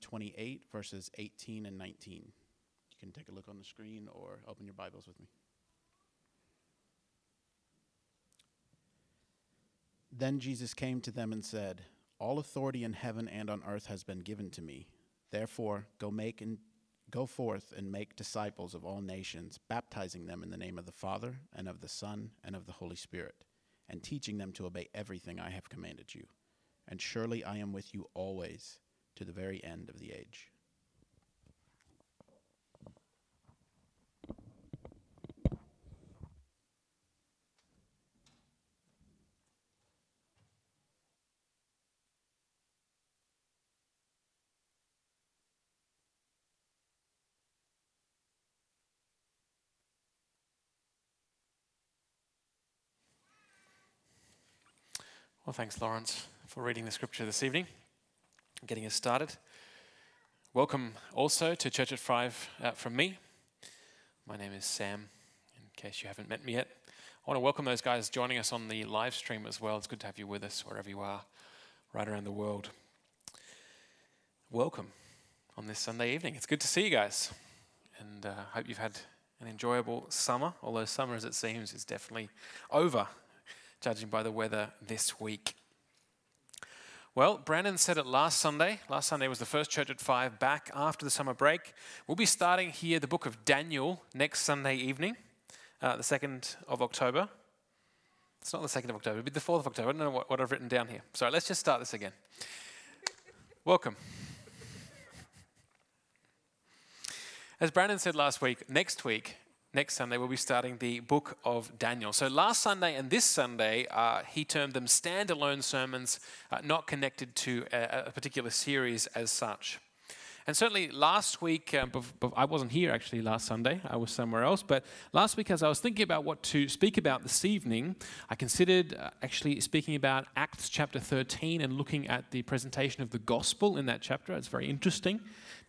28, verses 18 and 19. You can take a look on the screen or open your Bibles with me. Then Jesus came to them and said, All authority in heaven and on earth has been given to me. Therefore, go make and go forth and make disciples of all nations, baptizing them in the name of the Father and of the Son and of the Holy Spirit, and teaching them to obey everything I have commanded you. And surely I am with you always to the very end of the age. Well, thanks, Lawrence, for reading the scripture this evening getting us started. Welcome also to Church at Five uh, from me. My name is Sam, in case you haven't met me yet. I want to welcome those guys joining us on the live stream as well. It's good to have you with us wherever you are, right around the world. Welcome on this Sunday evening. It's good to see you guys, and I uh, hope you've had an enjoyable summer, although summer, as it seems, is definitely over judging by the weather this week. Well, Brandon said it last Sunday. Last Sunday was the first church at five back after the summer break. We'll be starting here the book of Daniel next Sunday evening, uh, the 2nd of October. It's not the 2nd of October, it'll be the 4th of October. I don't know what, what I've written down here. Sorry, let's just start this again. Welcome. As Brandon said last week, next week next Sunday, we'll be starting the book of Daniel. So, last Sunday and this Sunday, uh, he termed them standalone sermons, uh, not connected to a, a, particular series as such. And certainly last week, uh, I wasn't here actually last Sunday, I was somewhere else. But last week, as I was thinking about what to speak about this evening, I considered uh, actually speaking about Acts chapter 13 and looking at the presentation of the gospel in that chapter. It's very interesting.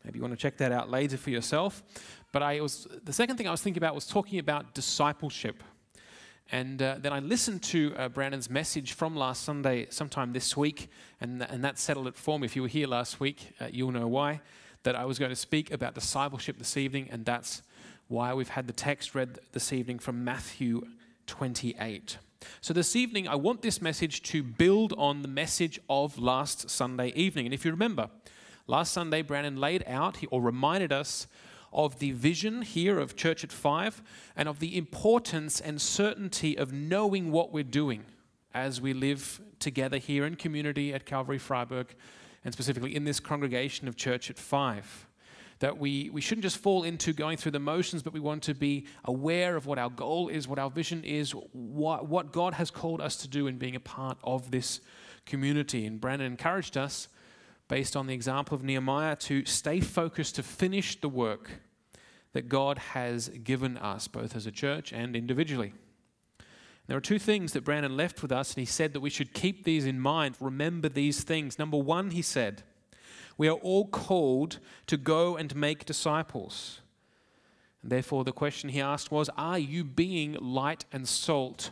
Maybe you want to check that out later for yourself. But I was the second thing I was thinking about was talking about discipleship. And uh, then I listened to uh, Brandon's message from last Sunday, sometime this week, and, and that settled it for me. If you were here last week, uh, you'll know why. That I was going to speak about discipleship this evening, and that's why we've had the text read this evening from Matthew 28. So, this evening, I want this message to build on the message of last Sunday evening. And if you remember, last Sunday, Brandon laid out or reminded us of the vision here of Church at Five and of the importance and certainty of knowing what we're doing as we live together here in community at Calvary Freiburg and specifically in this congregation of Church at Five. That we, we shouldn't just fall into going through the motions, but we want to be aware of what our goal is, what our vision is, what, what God has called us to do in being a part of this community. And Brandon encouraged us based on the example of Nehemiah, to stay focused to finish the work that God has given us, both as a church and individually. There are two things that Brandon left with us, and he said that we should keep these in mind, remember these things. Number one, he said, we are all called to go and make disciples. And therefore, the question he asked was Are you being light and salt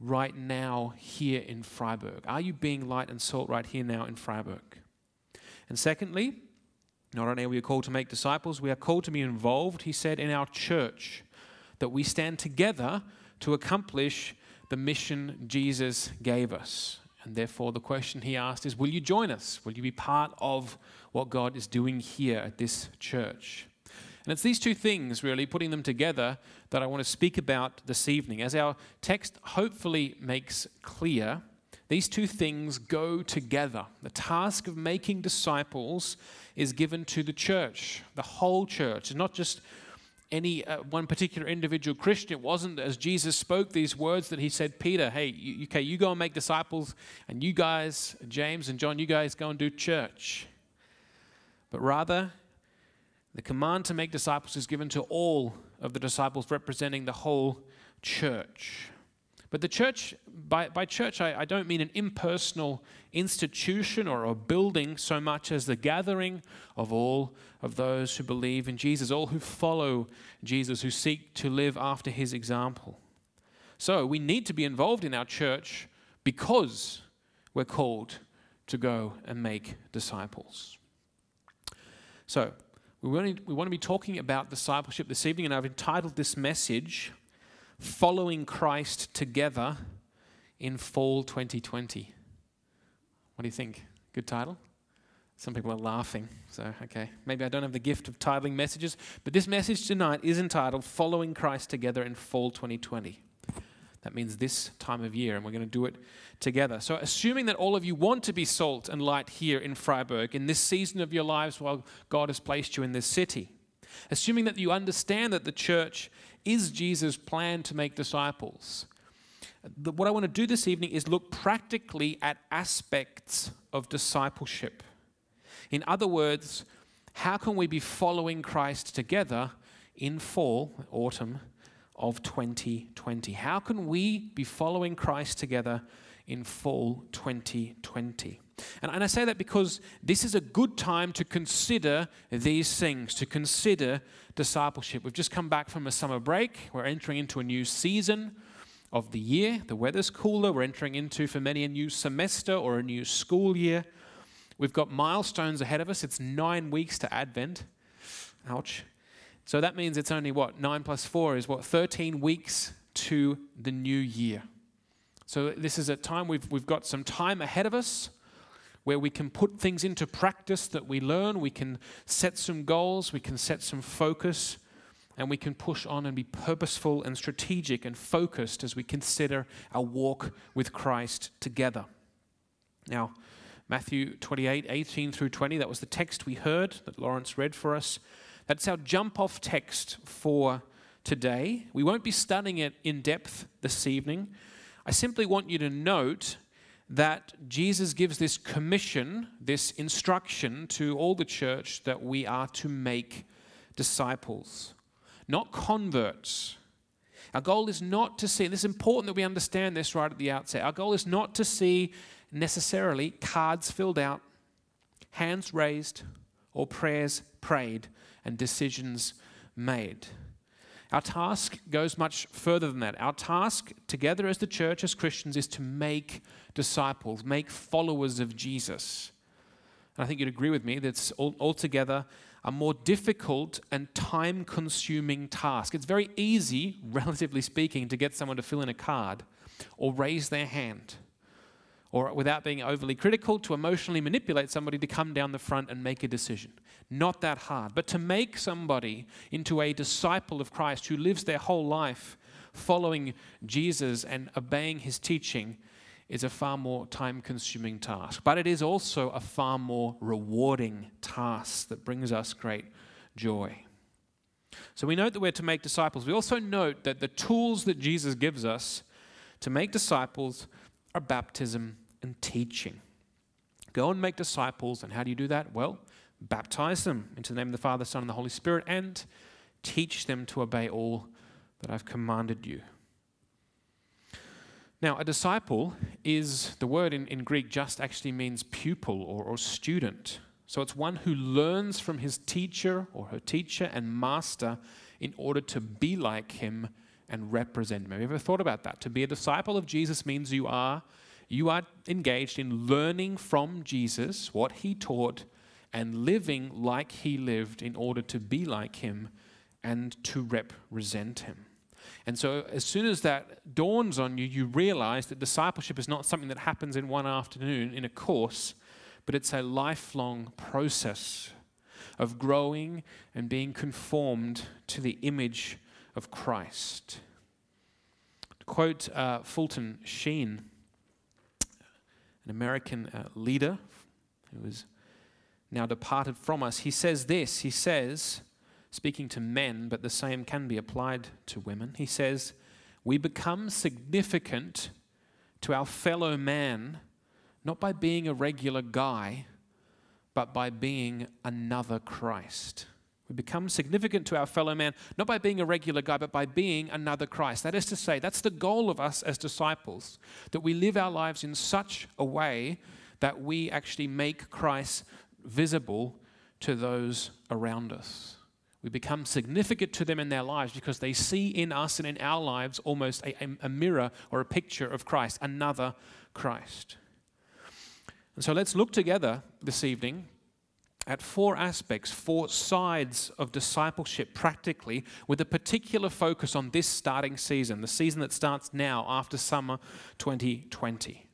right now here in Freiburg? Are you being light and salt right here now in Freiburg? And secondly, not only are we called to make disciples, we are called to be involved, he said, in our church, that we stand together to accomplish the mission Jesus gave us. And therefore, the question he asked is Will you join us? Will you be part of what God is doing here at this church? And it's these two things, really, putting them together, that I want to speak about this evening. As our text hopefully makes clear, these two things go together. The task of making disciples is given to the church, the whole church, not just any uh, one particular individual Christian. It wasn't as Jesus spoke these words that he said, Peter, hey, you, okay, you go and make disciples, and you guys, James and John, you guys go and do church. But rather, the command to make disciples is given to all of the disciples, representing the whole church. But the church, by, by church, I, I don't mean an impersonal institution or a building so much as the gathering of all of those who believe in Jesus, all who follow Jesus, who seek to live after his example. So we need to be involved in our church because we're called to go and make disciples. So, we want, to, we want to be talking about discipleship this evening, and I've entitled this message, Following Christ Together in Fall 2020. What do you think? Good title? Some people are laughing, so okay. Maybe I don't have the gift of titling messages, but this message tonight is entitled Following Christ Together in Fall 2020. That means this time of year, and we're going to do it together. So, assuming that all of you want to be salt and light here in Freiburg in this season of your lives while God has placed you in this city, assuming that you understand that the church is Jesus' plan to make disciples, what I want to do this evening is look practically at aspects of discipleship. In other words, how can we be following Christ together in fall, autumn, of 2020? How can we be following Christ together in fall 2020? And, and I say that because this is a good time to consider these things, to consider discipleship. We've just come back from a summer break. We're entering into a new season of the year. The weather's cooler. We're entering into, for many, a new semester or a new school year. We've got milestones ahead of us. It's nine weeks to Advent. Ouch. So that means it's only what? 9 plus 4 is what? 13 weeks to the new year. So this is a time we've, we've got some time ahead of us where we can put things into practice that we learn. We can set some goals, we can set some focus, and we can push on and be purposeful and strategic and focused as we consider our walk with Christ together. Now, Matthew 28 18 through 20, that was the text we heard that Lawrence read for us. That's our jump off text for today. We won't be studying it in depth this evening. I simply want you to note that Jesus gives this commission, this instruction to all the church that we are to make disciples, not converts. Our goal is not to see, and it's important that we understand this right at the outset. Our goal is not to see necessarily cards filled out, hands raised, or prayers prayed and decisions made. Our task goes much further than that. Our task, together as the church, as Christians, is to make disciples, make followers of Jesus. And I think you'd agree with me that it's altogether a more difficult and time consuming task. It's very easy, relatively speaking, to get someone to fill in a card or raise their hand or without being overly critical, to emotionally manipulate somebody to come down the front and make a decision. Not that hard. But to make somebody into a disciple of Christ who lives their whole life following Jesus and obeying his teaching is a far more time consuming task. But it is also a far more rewarding task that brings us great joy. So we note that we're to make disciples. We also note that the tools that Jesus gives us to make disciples are baptism and teaching. Go and make disciples. And how do you do that? Well, baptize them into the name of the Father, Son, and the Holy Spirit, and teach them to obey all that I've commanded you. Now, a disciple is the word in, in Greek just actually means pupil or, or student. So it's one who learns from his teacher or her teacher and master in order to be like him and represent him. Have you ever thought about that? To be a disciple of Jesus means you are you are engaged in learning from Jesus what he taught and living like he lived in order to be like him and to represent him. And so, as soon as that dawns on you, you realize that discipleship is not something that happens in one afternoon in a course, but it's a lifelong process of growing and being conformed to the image of Christ. To quote uh, Fulton Sheen, an American uh, leader who was now departed from us, he says this. He says, speaking to men, but the same can be applied to women, he says, We become significant to our fellow man not by being a regular guy, but by being another Christ. We become significant to our fellow man, not by being a regular guy, but by being another Christ. That is to say, that's the goal of us as disciples, that we live our lives in such a way that we actually make Christ visible to those around us. We become significant to them in their lives because they see in us and in our lives almost a, a, mirror or a picture of Christ, another Christ. And so let's look together this evening at four aspects, four sides of discipleship practically, with a particular focus on this starting season, the season that starts now after summer 2020.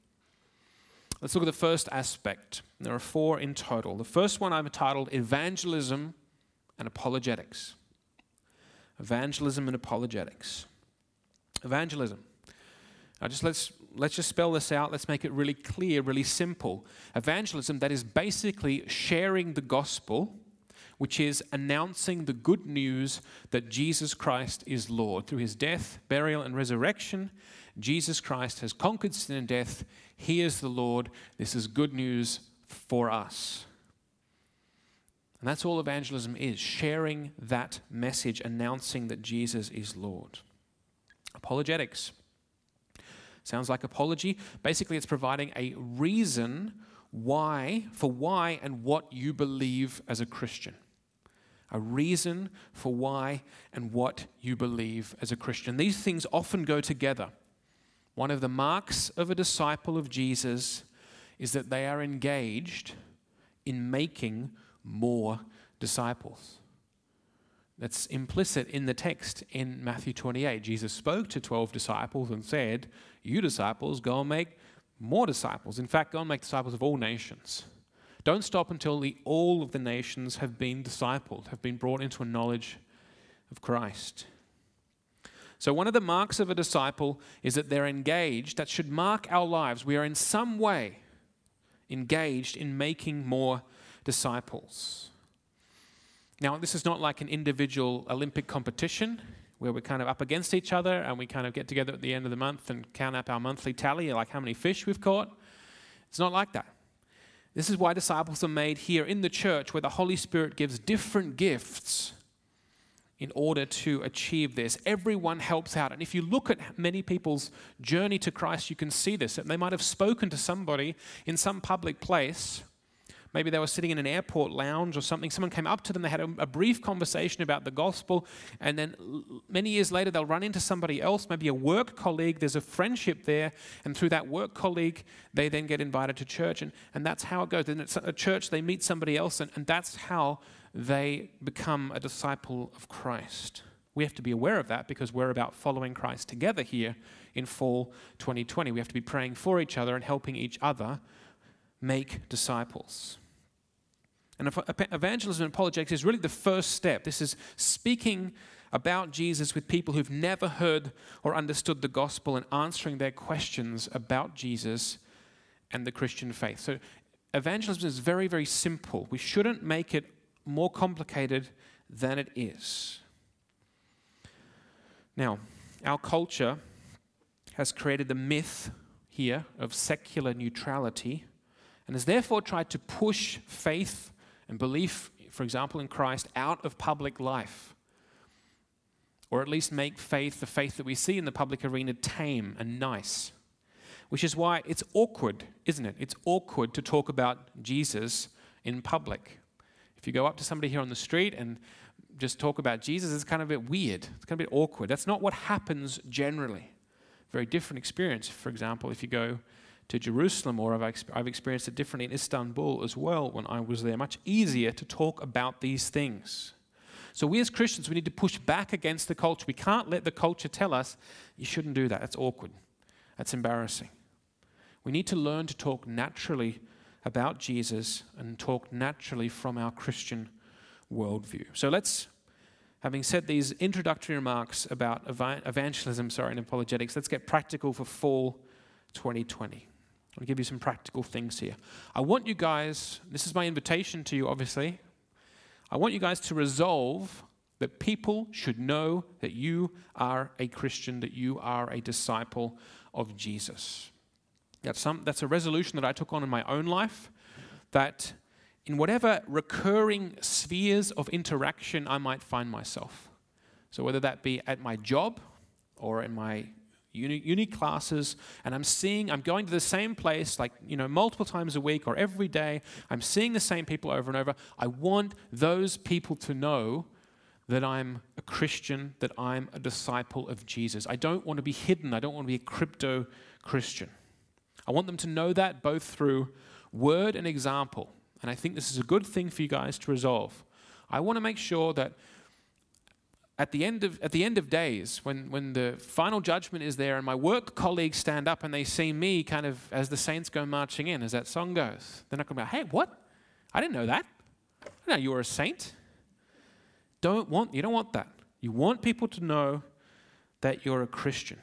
Let's look at the first aspect. There are four in total. The first one I've titled Evangelism and Apologetics. Evangelism and Apologetics. Evangelism. Now, just let's let's just spell this out. Let's make it really clear, really simple. Evangelism, that is basically sharing the gospel, which is announcing the good news that Jesus Christ is Lord. Through his death, burial, and resurrection, Jesus Christ has conquered sin and death. He is the Lord. This is good news for us. And that's all evangelism is sharing that message, announcing that Jesus is Lord. Apologetics Sounds like apology. Basically, it's providing a reason why, for why and what you believe as a Christian. A reason for why and what you believe as a Christian. These things often go together. One of the marks of a disciple of Jesus is that they are engaged in making more disciples. That's implicit in the text in Matthew 28. Jesus spoke to 12 disciples and said, You disciples, go and make more disciples. In fact, go and make disciples of all nations. Don't stop until the, all of the nations have been discipled, have been brought into a knowledge of Christ. So, one of the marks of a disciple is that they're engaged. That should mark our lives. We are in some way engaged in making more disciples. Now, this is not like an individual Olympic competition where we're kind of up against each other and we kind of get together at the end of the month and count up our monthly tally, like how many fish we've caught. It's not like that. This is why disciples are made here in the church, where the Holy Spirit gives different gifts in order to achieve this. Everyone helps out. And if you look at many people's journey to Christ, you can see this. They might have spoken to somebody in some public place Maybe they were sitting in an airport lounge or something. Someone came up to them, they had a, a, brief conversation about the gospel, and then many years later, they'll run into somebody else, maybe a work colleague. There's a friendship there, and through that work colleague, they then get invited to church, and, and that's how it goes. Then at a church, they meet somebody else, and, and that's how they become a disciple of Christ. We have to be aware of that because we're about following Christ together here in fall 2020. We have to be praying for each other and helping each other make disciples. And evangelism and apologetics is really the first step. This is speaking about Jesus with people who've never heard or understood the gospel and answering their questions about Jesus and the Christian faith. So, evangelism is very, very simple. We shouldn't make it more complicated than it is. Now, our culture has created the myth here of secular neutrality and has therefore tried to push faith and belief, for example, in Christ out of public life. Or at least make faith, the faith that we see in the public arena, tame and nice. Which is why it's awkward, isn't it? It's awkward to talk about Jesus in public. If you go up to somebody here on the street and just talk about Jesus, it's kind of a bit weird. It's kind of a bit awkward. That's not what happens generally. Very different experience. For example, if you go to Jerusalem, or I've, I've experienced it differently in Istanbul as well when I was there. Much easier to talk about these things. So, we as Christians, we need to push back against the culture. We can't let the culture tell us, you shouldn't do that. That's awkward. That's embarrassing. We need to learn to talk naturally about Jesus and talk naturally from our Christian worldview. So, let's, having said these introductory remarks about evangelism, sorry, and apologetics, let's get practical for fall 2020. I'll give you some practical things here. I want you guys, this is my invitation to you, obviously. I want you guys to resolve that people should know that you are a Christian, that you are a disciple of Jesus. That's, some, that's a resolution that I took on in my own life, that in whatever recurring spheres of interaction I might find myself, so whether that be at my job or in my uni, uni classes, and I'm seeing, I'm going to the same place like, you know, multiple times a week or every day. I'm seeing the same people over and over. I want those people to know that I'm a Christian, that I'm a disciple of Jesus. I don't want to be hidden. I don't want to be a crypto Christian. I want them to know that both through word and example. and I think this is a good thing for you guys to resolve. I want to make sure that at the end of at the end of days when when the final judgment is there and my work colleagues stand up and they see me kind of as the saints go marching in as that song goes they're not going to be like, hey what? I didn't know that. I know you were a saint. Don't want you don't want that. You want people to know that you're a christian.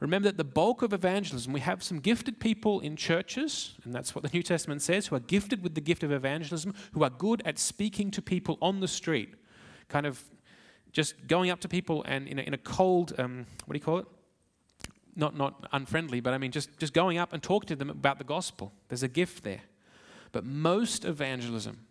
Remember that the bulk of evangelism we have some gifted people in churches and that's what the new testament says who are gifted with the gift of evangelism who are good at speaking to people on the street kind of just going up to people and in a, in a cold, um, what do you call it? Not, not unfriendly, but I mean just, just going up and talking to them about the gospel. There's a gift there. But most evangelism,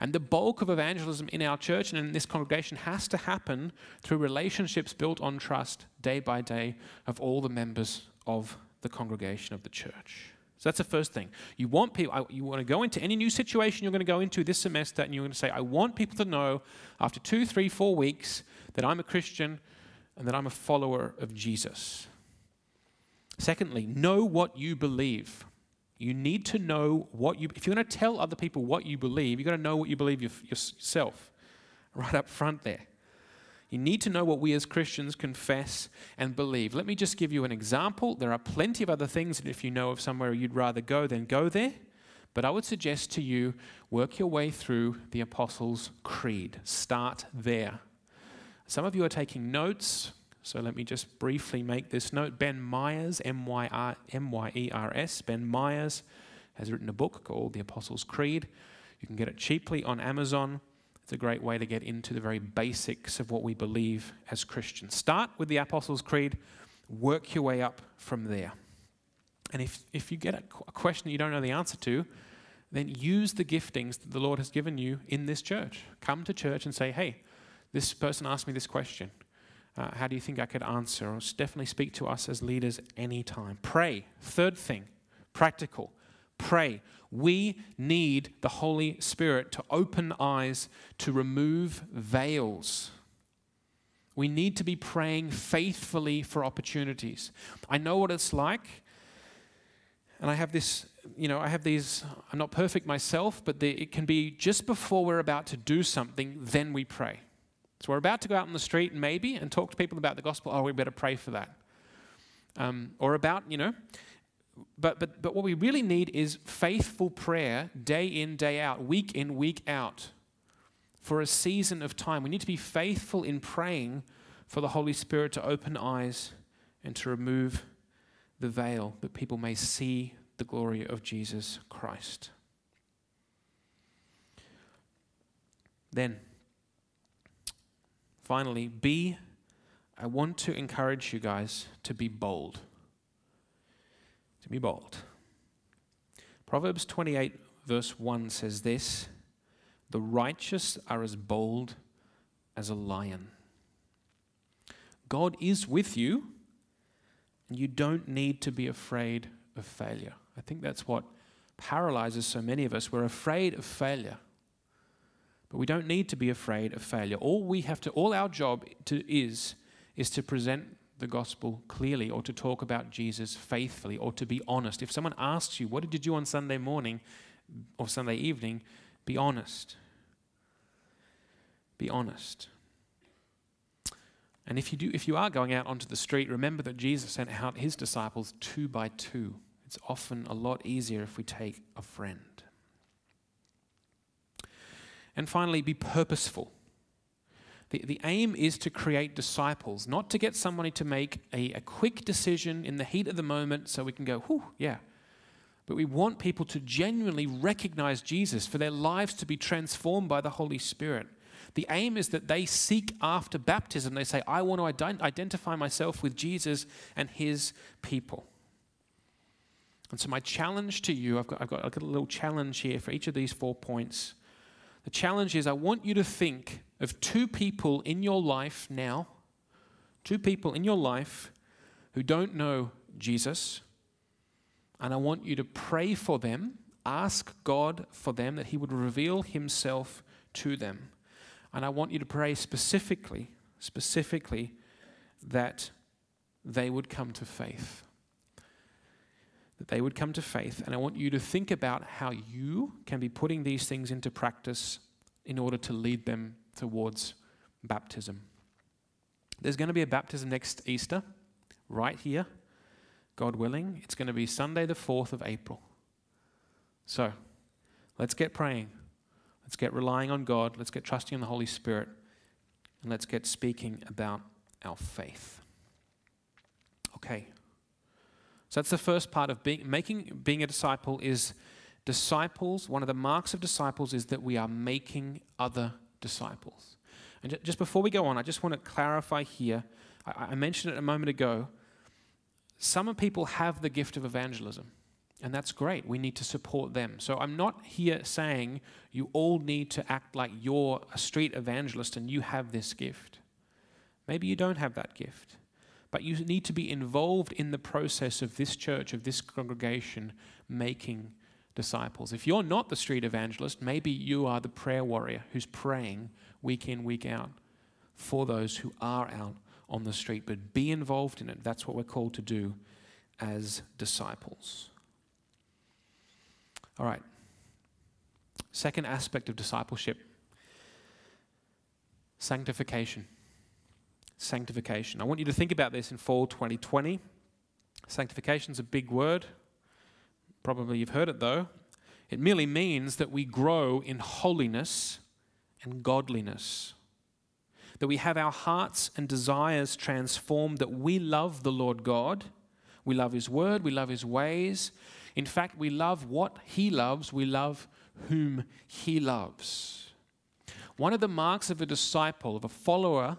and the bulk of evangelism in our church and in this congregation has to happen through relationships built on trust day by day of all the members of the congregation of the church. So that's the first thing. You want people, you want to go into any new situation you're going to go into this semester, and you're going to say, I want people to know after two, three, four weeks that I'm a Christian and that I'm a follower of Jesus. Secondly, know what you believe. You need to know what you, if you're going to tell other people what you believe, you've got to know what you believe yourself right up front there. You need to know what we as Christians confess and believe. Let me just give you an example. There are plenty of other things, and if you know of somewhere you'd rather go, then go there. But I would suggest to you work your way through the Apostles' Creed. Start there. Some of you are taking notes, so let me just briefly make this note. Ben Myers, M Y E R S, Ben Myers has written a book called The Apostles' Creed. You can get it cheaply on Amazon. It's a great way to get into the very basics of what we believe as Christians. Start with the Apostles' Creed, work your way up from there. And if, if you get a, question you don't know the answer to, then use the giftings that the Lord has given you in this church. Come to church and say, hey, this person asked me this question. Uh, how do you think I could answer? Or definitely speak to us as leaders anytime. Pray. Third thing, practical. Pray. We need the Holy Spirit to open eyes, to remove veils. We need to be praying faithfully for opportunities. I know what it's like. And I have this, you know, I have these, I'm not perfect myself, but the, it can be just before we're about to do something, then we pray. So we're about to go out on the street, maybe, and talk to people about the gospel. Oh, we better pray for that. Um, or about, you know, but, but, but what we really need is faithful prayer day in, day out, week in, week out, for a season of time. We need to be faithful in praying for the Holy Spirit to open eyes and to remove the veil that people may see the glory of Jesus Christ. Then, finally, B, I want to encourage you guys to be bold to be bold. Proverbs 28, verse 1 says this The righteous are as bold as a lion. God is with you, and you don't need to be afraid of failure. I think that's what paralyzes so many of us. We're afraid of failure. But we don't need to be afraid of failure. All we have to, all our job to, is, is to present the gospel clearly or to talk about Jesus faithfully or to be honest. If someone asks you, What did you do on Sunday morning or Sunday evening? Be honest. Be honest. And if you, do, if you are going out onto the street, remember that Jesus sent out his disciples two by two. It's often a lot easier if we take a friend. And finally, be purposeful. The, the aim is to create disciples, not to get somebody to make a, a quick decision in the heat of the moment so we can go, whew, yeah. But we want people to genuinely recognize Jesus, for their lives to be transformed by the Holy Spirit. The aim is that they seek after baptism. They say, I want to ident- identify myself with Jesus and his people. And so, my challenge to you I've got, I've, got, I've got a little challenge here for each of these four points. The challenge is I want you to think of two people in your life now, two people in your life who don't know Jesus, and I want you to pray for them, ask God for them that He would reveal Himself to them. And I want you to pray specifically, specifically, that they would come to faith. that they would come to faith. And I want you to think about how you can be putting these things into practice in order to lead them towards baptism. There's going to be a baptism next Easter, right here, God willing. It's going to be Sunday, the 4th of April. So let's get praying. Let's get relying on God. Let's get trusting in the Holy Spirit. And let's get speaking about our faith. Okay. So that's the first part of being making being a disciple is disciples. One of the marks of disciples is that we are making other disciples. And just before we go on, I just want to clarify here. I, mentioned it a moment ago. Some people have the gift of evangelism, and that's great. We need to support them. So I'm not here saying you all need to act like you're a street evangelist and you have this gift. Maybe you don't have that gift. But you need to be involved in the process of this church, of this congregation, making disciples. If you're not the street evangelist, maybe you are the prayer warrior who's praying week in, week out for those who are out on the street. But be involved in it. That's what we're called to do as disciples. All right. Second aspect of discipleship sanctification sanctification. I want you to think about this in fall 2020. Sanctification is a big word. Probably you've heard it though. It merely means that we grow in holiness and godliness. That we have our hearts and desires transformed, that we love the Lord God. We love His Word, we love His ways. In fact, we love what He loves, we love whom He loves. One of the marks of a disciple, of a follower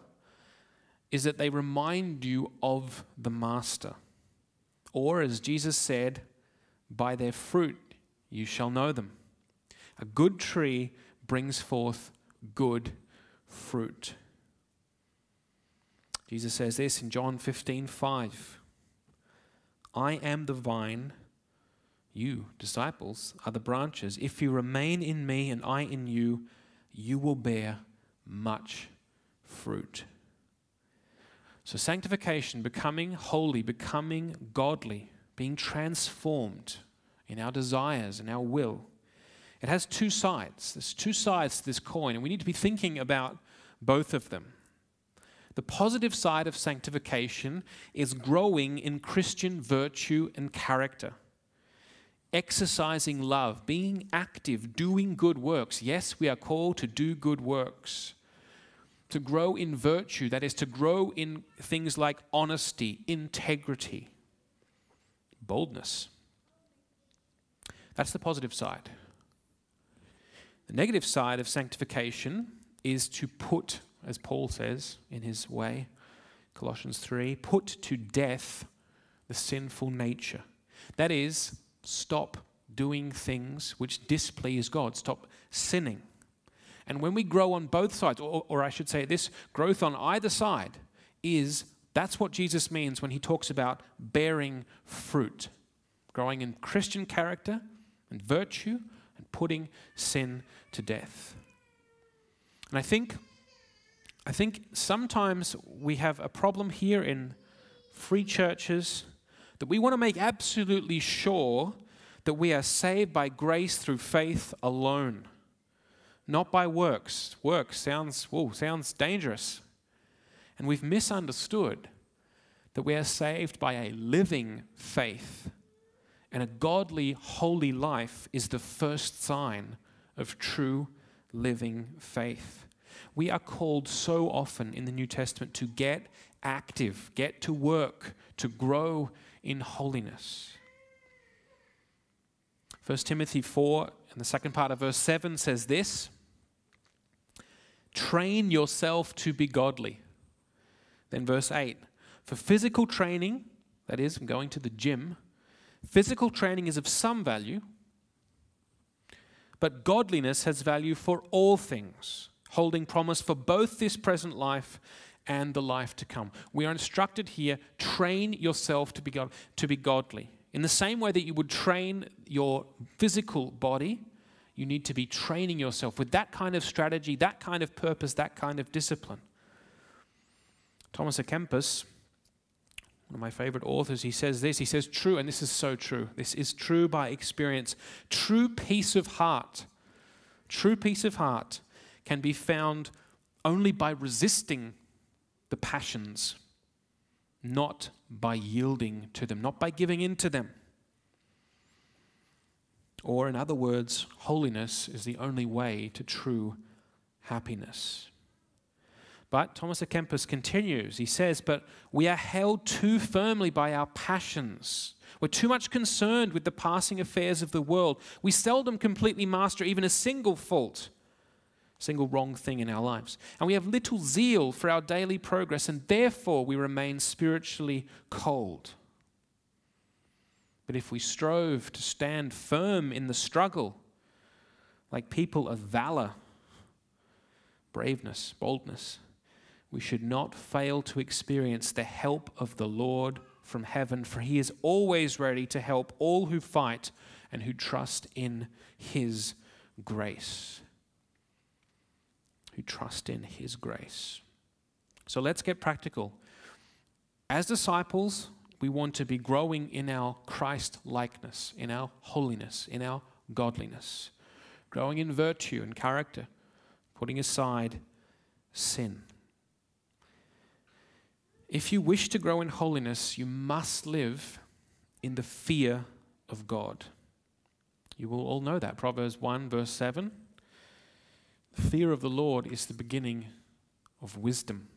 is that they remind you of the Master. Or, as Jesus said, by their fruit you shall know them. A good tree brings forth good fruit. Jesus says this in John 15 5. I am the vine, you, disciples, are the branches. If you remain in me and I in you, you will bear much fruit. So, sanctification, becoming holy, becoming godly, being transformed in our desires and our will, it has two sides. There's two sides to this coin, and we need to be thinking about both of them. The positive side of sanctification is growing in Christian virtue and character, exercising love, being active, doing good works. Yes, we are called to do good works to grow in virtue, that is, to grow in things like honesty, integrity, boldness. That's the positive side. The negative side of sanctification is to put, as Paul says in his way, Colossians 3, put to death the sinful nature. That is, stop doing things which displease God, stop sinning. And when we grow on both sides, or, or I should say this, growth on either side is that's what Jesus means when he talks about bearing fruit, growing in Christian character and virtue and putting sin to death. And I think I think sometimes we have a problem here in free churches that we want to make absolutely sure that we are saved by grace through faith alone not by works. Works sounds, whoa, sounds dangerous. And we've misunderstood that we are saved by a living faith. And a godly, holy life is the first sign of true living faith. We are called so often in the New Testament to get active, get to work, to grow in holiness. 1 Timothy 4, and the second part of verse 7 says this train yourself to be godly. Then, verse 8 for physical training, that is, going to the gym, physical training is of some value, but godliness has value for all things, holding promise for both this present life and the life to come. We are instructed here train yourself to be, God, to be godly. In the same way that you would train your physical body, you need to be training yourself with that kind of strategy, that kind of purpose, that kind of discipline. Thomas à Kempis, one of my favorite authors, he says this. He says, True, and this is so true. This is true by experience. True peace of heart, true peace of heart can be found only by resisting the passions, not by yielding to them, not by giving in to them. Or, in other words, holiness is the only way to true happiness. But Thomas à Kempis continues. He says, But we are held too firmly by our passions. We're too much concerned with the passing affairs of the world. We seldom completely master even a single fault, single wrong thing in our lives. And we have little zeal for our daily progress, and therefore we remain spiritually cold. But if we strove to stand firm in the struggle, like people of valor, braveness, boldness, we should not fail to experience the help of the Lord from heaven, for he is always ready to help all who fight and who trust in his grace. Who trust in his grace. So let's get practical. As disciples, we want to be growing in our Christ likeness, in our holiness, in our godliness, growing in virtue and character, putting aside sin. If you wish to grow in holiness, you must live in the fear of God. You will all know that. Proverbs 1, verse 7. The fear of the Lord is the beginning of wisdom.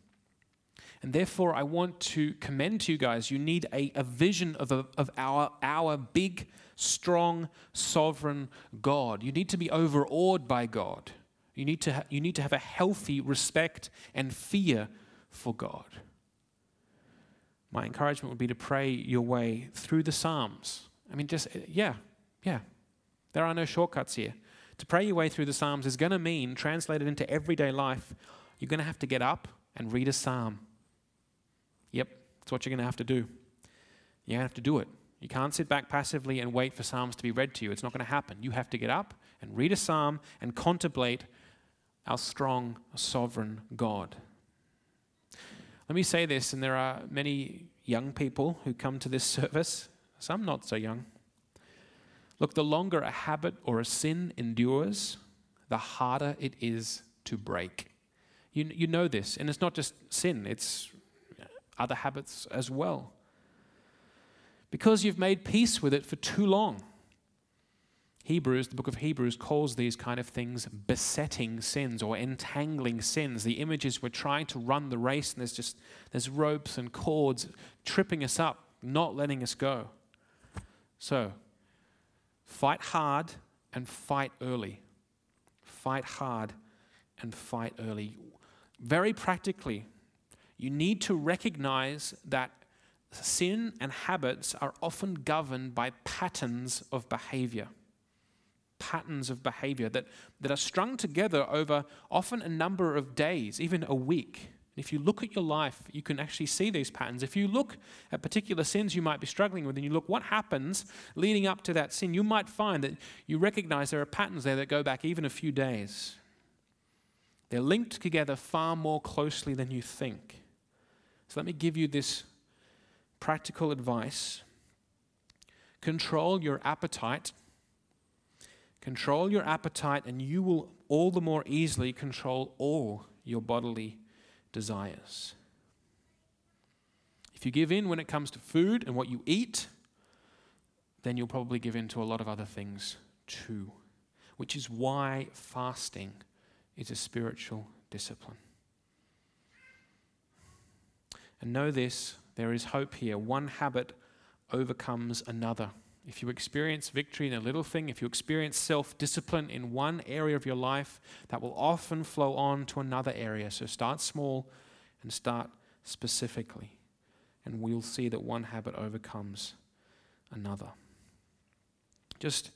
And therefore, I want to commend to you guys you need a, a vision of, a, of our, our big, strong, sovereign God. You need to be overawed by God. You need to, ha- you need to have a healthy respect and fear for God my encouragement would be to pray your way through the Psalms. I mean, just, yeah, yeah. There are no shortcuts here. To pray your way through the Psalms is going to mean, translated into everyday life, you're going to have to get up and read a psalm. Yep, that's what you're going to have to do. You're going to have to do it. You can't sit back passively and wait for psalms to be read to you. It's not going to happen. You have to get up and read a psalm and contemplate our strong, sovereign God. Let me say this, and there are many young people who come to this service, some not so young. Look, the longer a habit or a sin endures, the harder it is to break. You, you know this, and it's not just sin, it's other habits as well. Because you've made peace with it for too long. Hebrews, the book of Hebrews, calls these kind of things besetting sins or entangling sins. The images we're trying to run the race and there's just there's ropes and cords tripping us up, not letting us go. So, fight hard and fight early. Fight hard and fight early. Very practically, you need to recognize that sin and habits are often governed by patterns of behavior patterns of behavior that, that are strung together over often a number of days, even a week. If you look at your life, you can actually see these patterns. If you look at particular sins you might be struggling with and you look what happens leading up to that sin, you might find that you recognize there are patterns there that go back even a few days. They're linked together far more closely than you think. So let me give you this practical advice. Control your appetite Control your appetite, and you will all the more easily control all your bodily desires. If you give in when it comes to food and what you eat, then you'll probably give in to a lot of other things too, which is why fasting is a spiritual discipline. And know this there is hope here. One habit overcomes another. If you experience victory in a little thing, if you experience self discipline in one area of your life, that will often flow on to another area. So start small and start specifically. And we'll see that one habit overcomes another. Just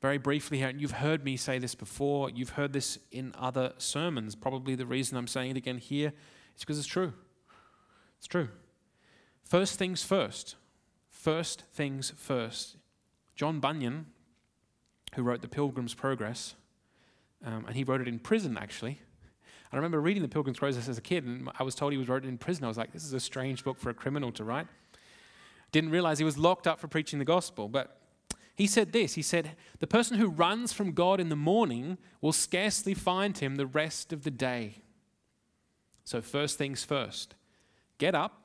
very briefly here, and you've heard me say this before, you've heard this in other sermons. Probably the reason I'm saying it again here is because it's true. It's true. First things first. First things first. John Bunyan, who wrote The Pilgrim's Progress, um, and he wrote it in prison actually. I remember reading The Pilgrim's Progress as a kid, and I was told he was wrote it in prison. I was like, this is a strange book for a criminal to write. Didn't realize he was locked up for preaching the gospel. But he said this He said, The person who runs from God in the morning will scarcely find him the rest of the day. So, first things first, get up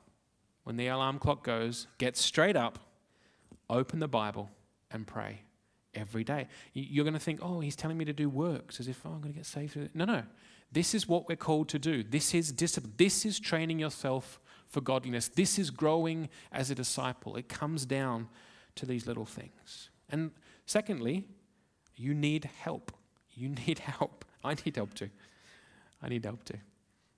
when the alarm clock goes, get straight up, open the Bible, and pray every day. You're going to think, oh, he's telling me to do works as if oh, I'm going to get saved. No, no. This is what we're called to do. This is discipline. This is training yourself for godliness. This is growing as a disciple. It comes down to these little things. And secondly, you need help. You need help. I need help too. I need help too.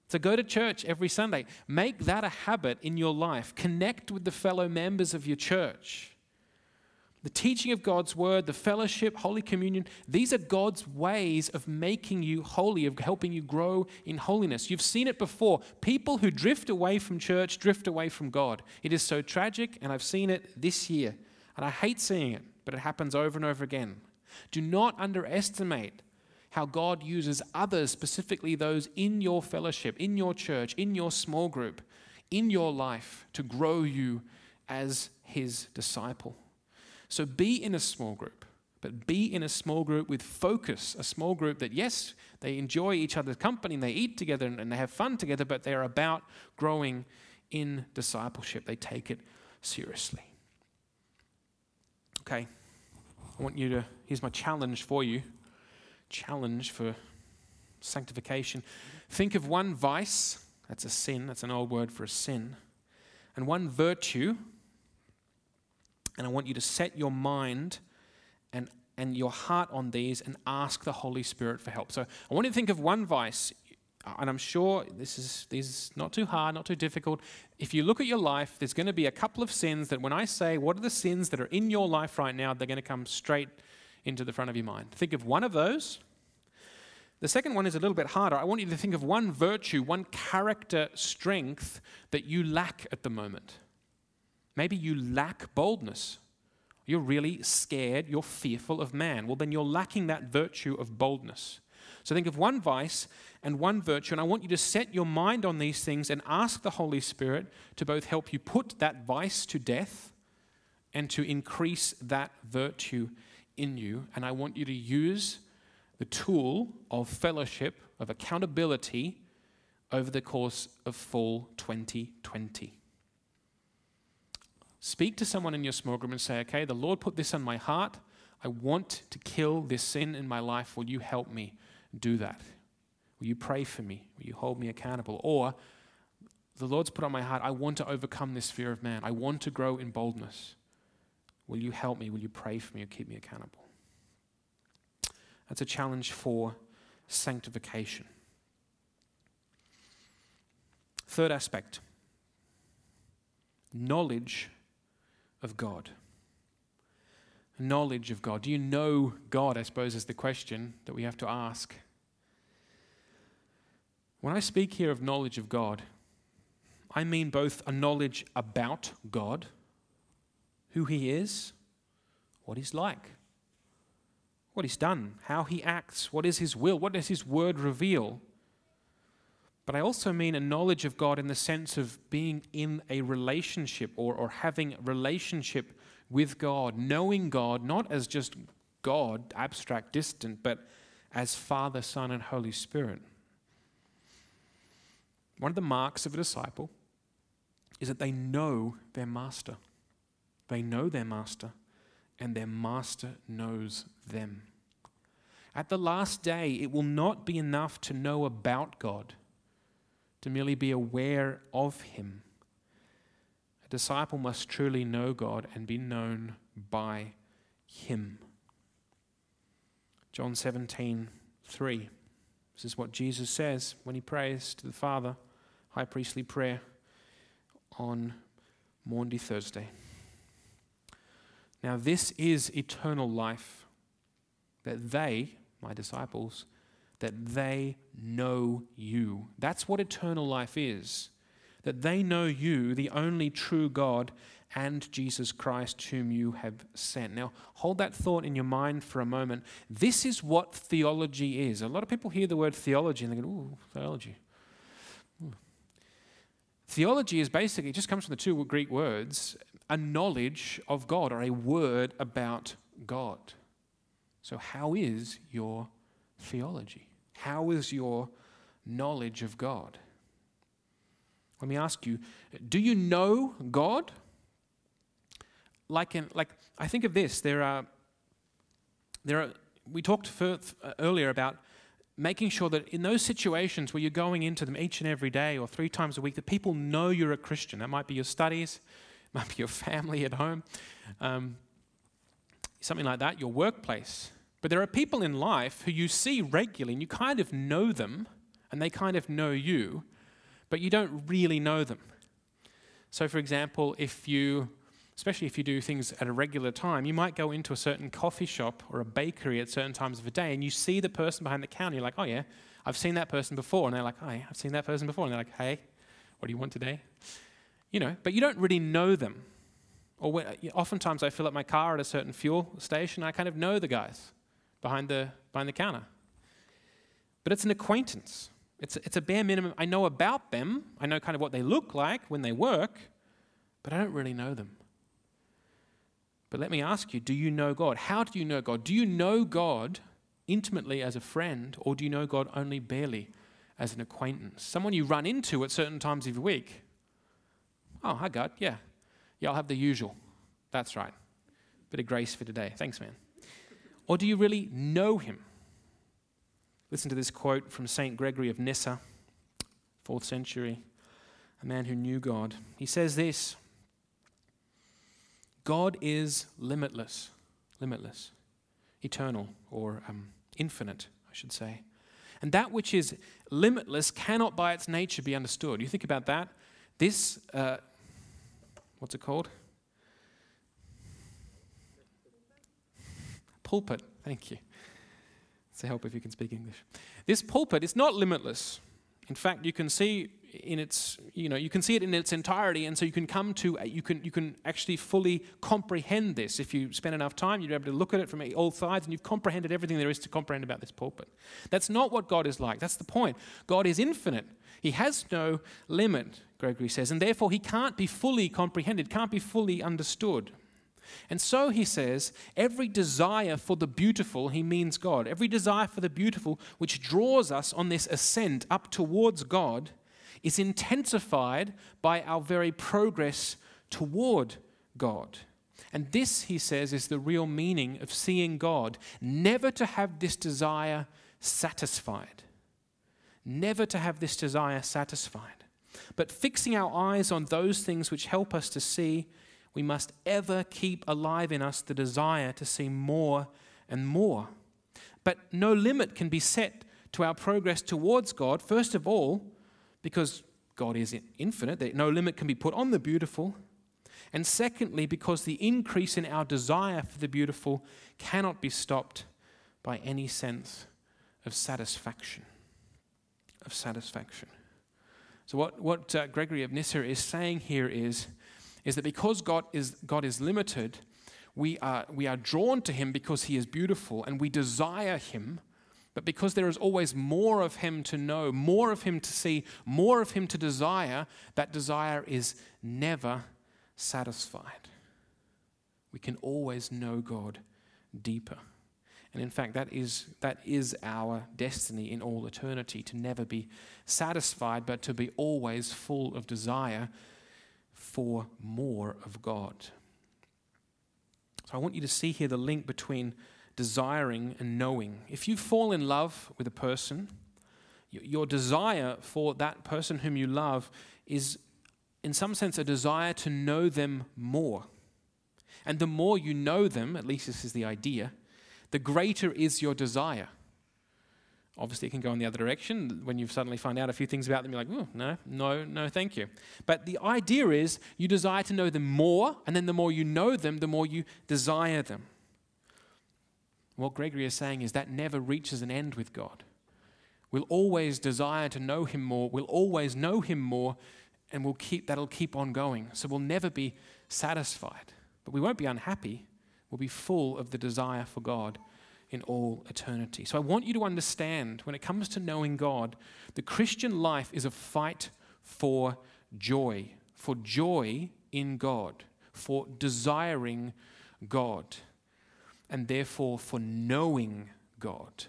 So go to church every Sunday. Make that a habit in your life. Connect with the fellow members of your church. The teaching of God's word, the fellowship, Holy Communion, these are God's ways of making you holy, of helping you grow in holiness. You've seen it before. People who drift away from church drift away from God. It is so tragic, and I've seen it this year. And I hate seeing it, but it happens over and over again. Do not underestimate how God uses others, specifically those in your fellowship, in your church, in your small group, in your life, to grow you as His disciple. So be in a small group, but be in a small group with focus, a small group that, yes, they enjoy each other's company and they eat together and they have fun together, but they're about growing in discipleship. They take it seriously. Okay, I want you to, here's my challenge for you challenge for sanctification. Think of one vice, that's a sin, that's an old word for a sin, and one virtue and I want you to set your mind and, and your heart on these and ask the Holy Spirit for help. So I want you to think of one vice, and I'm sure this is, this is not too hard, not too difficult. If you look at your life, there's going to be a couple of sins that when I say, what are the sins that are in your life right now, they're going to come straight into the front of your mind. Think of one of those. The second one is a little bit harder. I want you to think of one virtue, one character strength that you lack at the moment. Maybe you lack boldness. You're really scared, you're fearful of man. Well, then you're lacking that virtue of boldness. So think of one vice and one virtue, and I want you to set your mind on these things and ask the Holy Spirit to both help you put that vice to death and to increase that virtue in you. And I want you to use the tool of fellowship, of accountability, over the course of fall 2020. Speak to someone in your small group and say, okay, the Lord put this on my heart. I want to kill this sin in my life. Will you help me do that? Will you pray for me? Will you hold me accountable? Or, the Lord's put on my heart, I want to overcome this fear of man. I want to grow in boldness. Will you help me? Will you pray for me or keep me accountable? That's a challenge for sanctification. Third aspect knowledge of God. Knowledge of God. Do you know God? I suppose is the question that we have to ask. When I speak here of knowledge of God, I mean both a knowledge about God, who He is, what He's like, what He's done, how He acts, what is His will, what does His word reveal, but I also mean a knowledge of God in the sense of being in a relationship or, or having a relationship with God, knowing God not as just God, abstract, distant, but as Father, Son, and Holy Spirit. One of the marks of a disciple is that they know their master. They know their master, and their master knows them. At the last day, it will not be enough to know about God to merely be aware of Him. A disciple must truly know God and be known by Him. John 17, 3. This is what Jesus says when he prays to the Father, high priestly prayer on Maundy Thursday. Now, this is eternal life, that they, my disciples, that they know you. That's what eternal life is. That they know you, the only true God, and Jesus Christ, whom you have sent. Now, hold that thought in your mind for a moment. This is what theology is. A lot of people hear the word theology and they go, ooh, theology. Theology is basically, it just comes from the two Greek words. a knowledge of God or a word about God. So, how is your theology? How is your knowledge of God? Let me ask you do you know God? Like, in, like I think of this there are, there are we talked for, uh, earlier about making sure that in those situations where you're going into them each and every day or three times a week, that people know you're a Christian. That might be your studies, might be your family at home, um, something like that, your workplace. But there are people in life who you see regularly and you kind of know them and they kind of know you, but you don't really know them. So, for example, if you, especially if you do things at a regular time, you might go into a certain coffee shop or a bakery at certain times of the day and you see the person behind the counter. You're like, oh, yeah, I've seen that person before. And they're like, yeah, I've seen that person before. And they're like, hey, what do you want today? You know, but you don't really know them. Or when, oftentimes I fill up my car at a certain fuel station, I kind of know the guys behind the, behind the counter. But it's an acquaintance. It's, it's a bare minimum. I know about them, I know kind of what they look like when they work, but I don't really know them. But let me ask you do you know God? How do you know God? Do you know God intimately as a friend, or do you know God only barely as an acquaintance? Someone you run into at certain times of the week. Oh, hi, God. Yeah. Yeah, I'll have the usual. That's right. Bit of grace for today. Thanks, man. Or do you really know him? Listen to this quote from St. Gregory of Nyssa, 4th century, a man who knew God. He says this God is limitless, limitless, eternal, or um, infinite, I should say. And that which is limitless cannot by its nature be understood. You think about that. This, uh, what's it called? Pulpit. Thank you. It's a help if you can speak English. This pulpit is not limitless. In fact, you can see in its, you know, you can see it in its entirety, and so you can come to, you can, you can actually fully comprehend this. If you spend enough time, you're able to look at it from all sides, and you've comprehended everything there is to comprehend about this pulpit. That's not what God is like. That's the point. God is infinite. He has no limit, Gregory says, and therefore he can't be fully comprehended, can't be fully understood. And so he says, every desire for the beautiful, he means God, every desire for the beautiful, which draws us on this ascent up towards God, is intensified by our very progress toward God. And this, he says, is the real meaning of seeing God. Never to have this desire satisfied. Never to have this desire satisfied. But fixing our eyes on those things which help us to see, we must ever keep alive in us the desire to see more and more. But no limit can be set to our progress towards God, first of all, because God is infinite, no limit can be put on the beautiful. And secondly, because the increase in our desire for the beautiful cannot be stopped by any sense of satisfaction. Of satisfaction. So, what, what uh, Gregory of Nyssa is saying here is, is that because God is, God is limited, we are, we are drawn to him because he is beautiful and we desire him but because there is always more of Him to know, more of Him to see, more of Him to desire, that desire is never satisfied. We can always know God deeper. And in fact, that is, that is our destiny in all eternity to never be satisfied, but to be always full of desire for more of God. So I want you to see here the link between desiring and knowing. If you fall in love with a person, your desire for that person whom you love is, in some sense, a desire to know them more. And the more you know them, at least this is the idea, the greater is your desire. Obviously, it can go in the other direction. When you suddenly find out a few things about them, you're like, oh, no, no, no, thank you. But the idea is you desire to know them more, and then the more you know them, the more you desire them. What Gregory is saying is that never reaches an end with God. We'll always desire to know Him more, we'll always know Him more, and we'll keep, that'll keep on going. So we'll never be satisfied. But we won't be unhappy. We'll be full of the desire for God in all eternity. So I want you to understand when it comes to knowing God, the Christian life is a fight for joy, for joy in God, for desiring God and therefore for knowing God.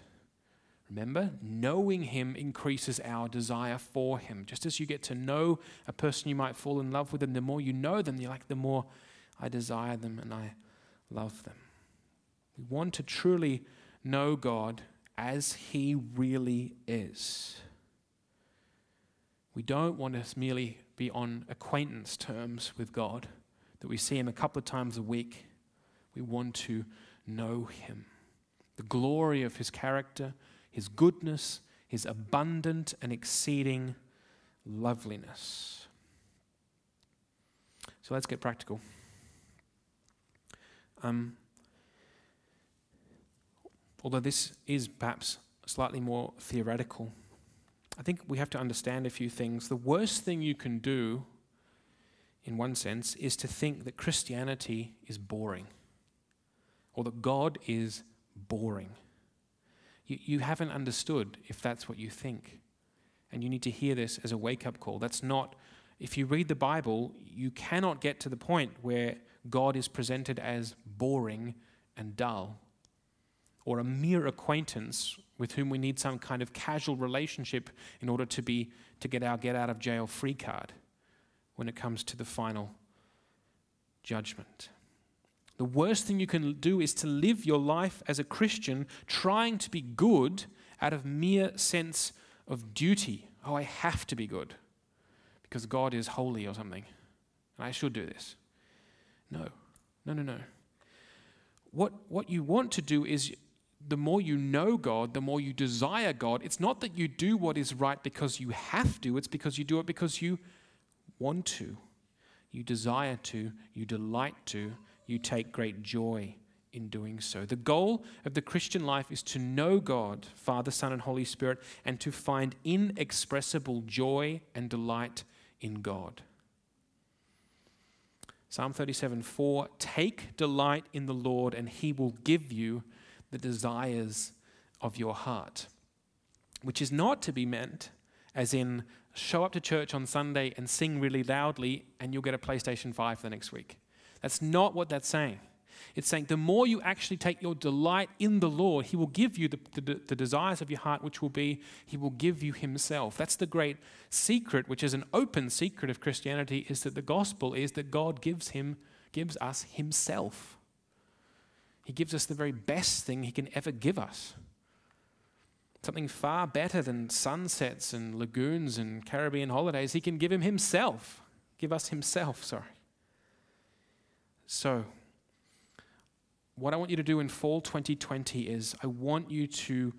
Remember, knowing Him increases our desire for Him. Just as you get to know a person you might fall in love with, and the more you know them, you're like, the more I desire them and I love them. We want to truly know God as He really is. We don't want to merely be on acquaintance terms with God, that we see Him a couple of times a week. We want to know Him. The glory of His character, His goodness, His abundant and exceeding loveliness. So let's get practical. Um, although this is perhaps slightly more theoretical, I think we have to understand a few things. The worst thing you can do, in one sense, is to think that Christianity is boring or that God is boring. You, you haven't understood if that's what you think. And you need to hear this as a wake up call. That's not, if you read the Bible, you cannot get to the point where God is presented as boring and dull or a mere acquaintance with whom we need some kind of casual relationship in order to be to get our get out of jail free card when it comes to the final judgment. The worst thing you can do is to live your life as a Christian trying to be good out of mere sense of duty. Oh, I have to be good because God is holy or something. And I should do this. No, no, no, no. What, what you want to do is the more you know God, the more you desire God. It's not that you do what is right because you have to, it's because you do it because you want to, you desire to, you delight to, you take great joy in doing so. The goal of the Christian life is to know God, Father, Son, and Holy Spirit, and to find inexpressible joy and delight in God. Psalm 37 4 Take delight in the Lord, and he will give you the desires of your heart. Which is not to be meant as in show up to church on Sunday and sing really loudly, and you'll get a PlayStation 5 for the next week. That's not what that's saying. It's saying the more you actually take your delight in the Lord, He will give you the, the, the, desires of your heart, which will be He will give you Himself. That's the great secret, which is an open secret of Christianity, is that the gospel is that God gives Him, gives us Himself. He gives us the very best thing He can ever give us. Something far better than sunsets and lagoons and Caribbean holidays. He can give Him Himself. Give us Himself, sorry. So, what I want you to do in fall 2020 is I want you to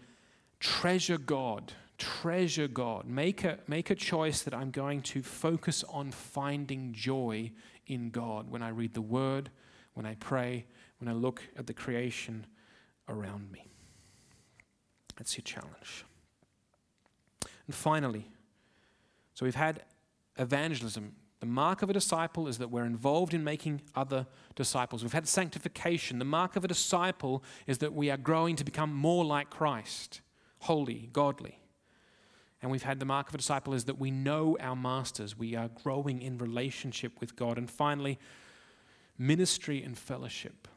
treasure God. Treasure God. Make a, make a choice that I'm going to focus on finding joy in God when I read the Word, when I pray, when I look at the creation around me. That's your challenge. And finally, so we've had evangelism the mark of a disciple is that we're involved in making other disciples. We've had sanctification. The mark of a disciple is that we are growing to become more like Christ, holy, godly. And we've had the mark of a disciple is that we know our masters. We are growing in relationship with God. And finally, ministry and fellowship.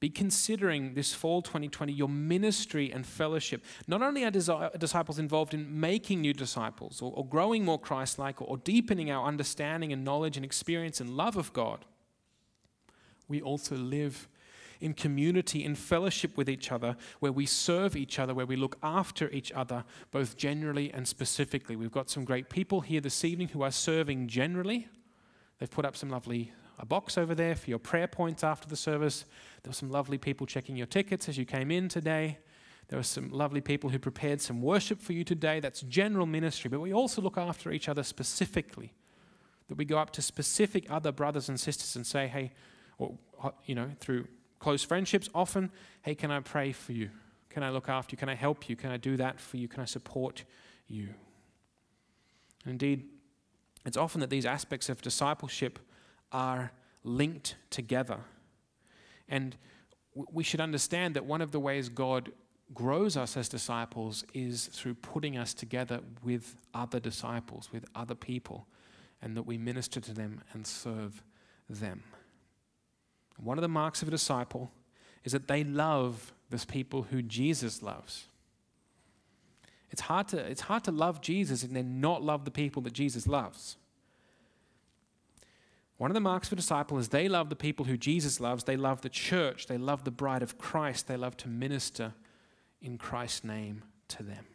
Be considering this fall 2020 your ministry and fellowship. Not only are disciples involved in making new disciples or, or growing more Christ like or, or deepening our understanding and knowledge and experience and love of God, we also live in community, in fellowship with each other, where we serve each other, where we look after each other, both generally and specifically. We've got some great people here this evening who are serving generally. They've put up some lovely a box over there for your prayer points after the service. There were some lovely people checking your tickets as you came in today. There were some lovely people who prepared some worship for you today. That's general ministry, but we also look after each other specifically. That we go up to specific other brothers and sisters and say, hey, or, uh, you know, through close friendships, often, hey, can I pray for you? Can I look after you? Can I help you? Can I do that for you? Can I support you? Indeed, it's often that these aspects of discipleship are linked together. And we should understand that one of the ways God grows us as disciples is through putting us together with other disciples, with other people, and that we minister to them and serve them. One of the marks of a disciple is that they love the people who Jesus loves. It's hard to, it's hard to love Jesus and then not love the people that Jesus loves. One of the marks of a disciple is they love the people who Jesus loves. They love the church. They love the bride of Christ. They love to minister in Christ's name to them.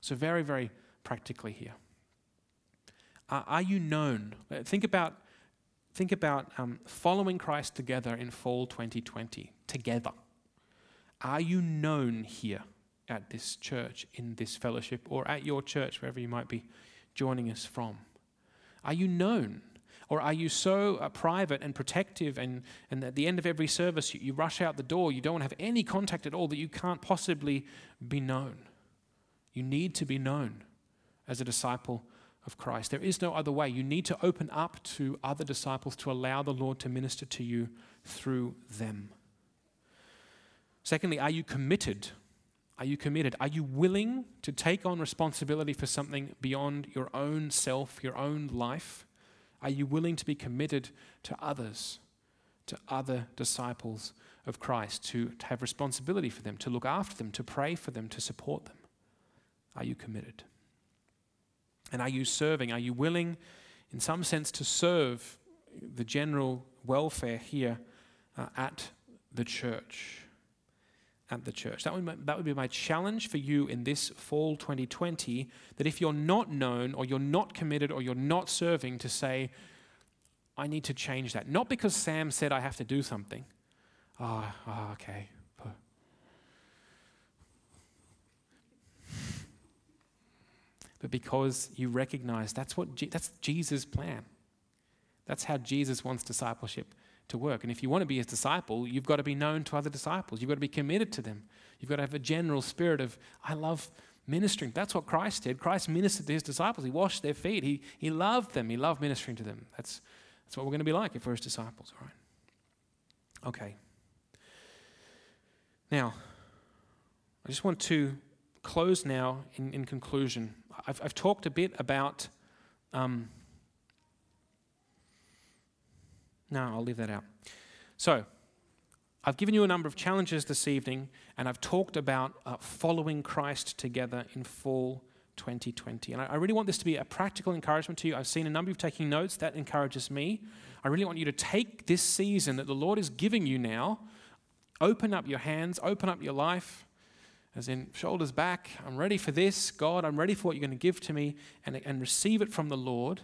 So, very, very practically here. Are you known? Uh, think about, think about um, following Christ together in fall 2020, together. Are you known here at this church, in this fellowship, or at your church, wherever you might be joining us from? Are you known? Or are you so uh, private and protective, and, and at the end of every service, you, you rush out the door, you don't have any contact at all, that you can't possibly be known? You need to be known as a disciple of Christ. There is no other way. You need to open up to other disciples to allow the Lord to minister to you through them. Secondly, are you committed? Are you committed? Are you willing to take on responsibility for something beyond your own self, your own life? Are you willing to be committed to others, to other disciples of Christ, to, to have responsibility for them, to look after them, to pray for them, to support them? Are you committed? And are you serving? Are you willing, in some sense, to serve the general welfare here uh, at the church? At the church. That would, that would be my challenge for you in this fall 2020 that if you're not known or you're not committed or you're not serving, to say, I need to change that. Not because Sam said I have to do something. Oh, oh okay. but because you recognize that's what Je- that's Jesus' plan. That's how Jesus wants discipleship to work. And if you want to be his disciple, you've got to be known to other disciples. You've got to be committed to them. You've got to have a general spirit of I love ministering. That's what Christ did. Christ ministered to his disciples. He washed their feet. He, he loved them. He loved ministering to them. That's, that's what we're going to be like if we're his disciples, all right? Okay. Now, I just want to close now in, in conclusion I've, I've talked a bit about. Um, no, I'll leave that out. So, I've given you a number of challenges this evening, and I've talked about uh, following Christ together in fall 2020. And I, I, really want this to be a practical encouragement to you. I've seen a number of you taking notes, that encourages me. I really want you to take this season that the Lord is giving you now, open up your hands, open up your life, as in shoulders back. I'm ready for this. God, I'm ready for what you're going to give to me, and, and receive it from the Lord.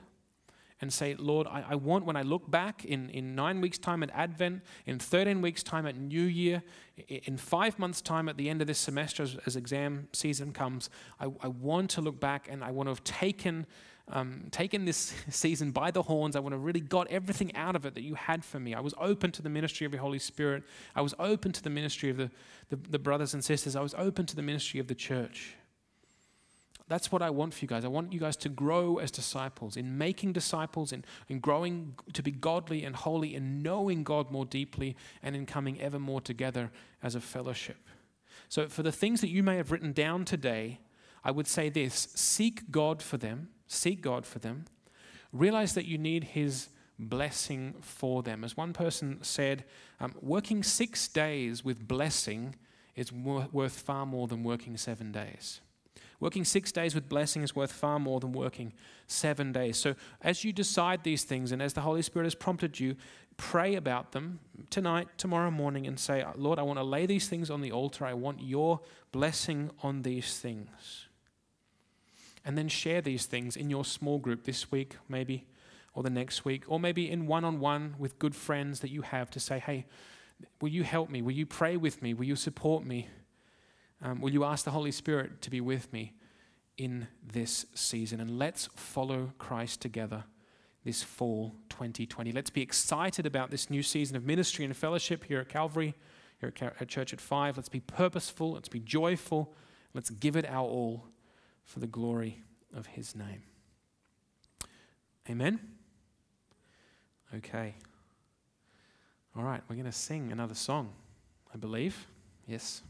And say, Lord, I, I want when I look back in, in nine weeks' time at Advent, in 13 weeks' time at New Year, in five months' time at the end of this semester as, as exam season comes, I, I want to look back and I want to have taken um, taken this season by the horns. I want to really got everything out of it that you had for me. I was open to the ministry of the Holy Spirit. I was open to the ministry of the, the, the brothers and sisters. I was open to the ministry of the church. That's what I want for you guys. I want you guys to grow as disciples, in making disciples, in, in growing to be godly and holy, in knowing God more deeply, and in coming ever more together as a fellowship. So, for the things that you may have written down today, I would say this seek God for them Seek God for them. Realize that you need His blessing for them. As one person said, um, working six days with blessing is worth far more than working seven days. Working six days with blessing is worth far more than working seven days. So, as you decide these things and as the Holy Spirit has prompted you, pray about them tonight, tomorrow morning, and say, Lord, I want to lay these things on the altar. I want your blessing on these things and then share these things in your small group this week, maybe, or the next week, or maybe in one on one with good friends that you have to say, hey, will you help me? Will you pray with me? Will you support me? Um, will you ask the Holy Spirit to be with me in this season? And let's follow Christ together this fall 2020. Let's be excited about this new season of ministry and fellowship here at Calvary, here at Church at Five. Let's be purposeful, let's be joyful, let's give it our all for the glory of his name. Amen? Okay. All right, we're going to sing another song, I believe. Yes.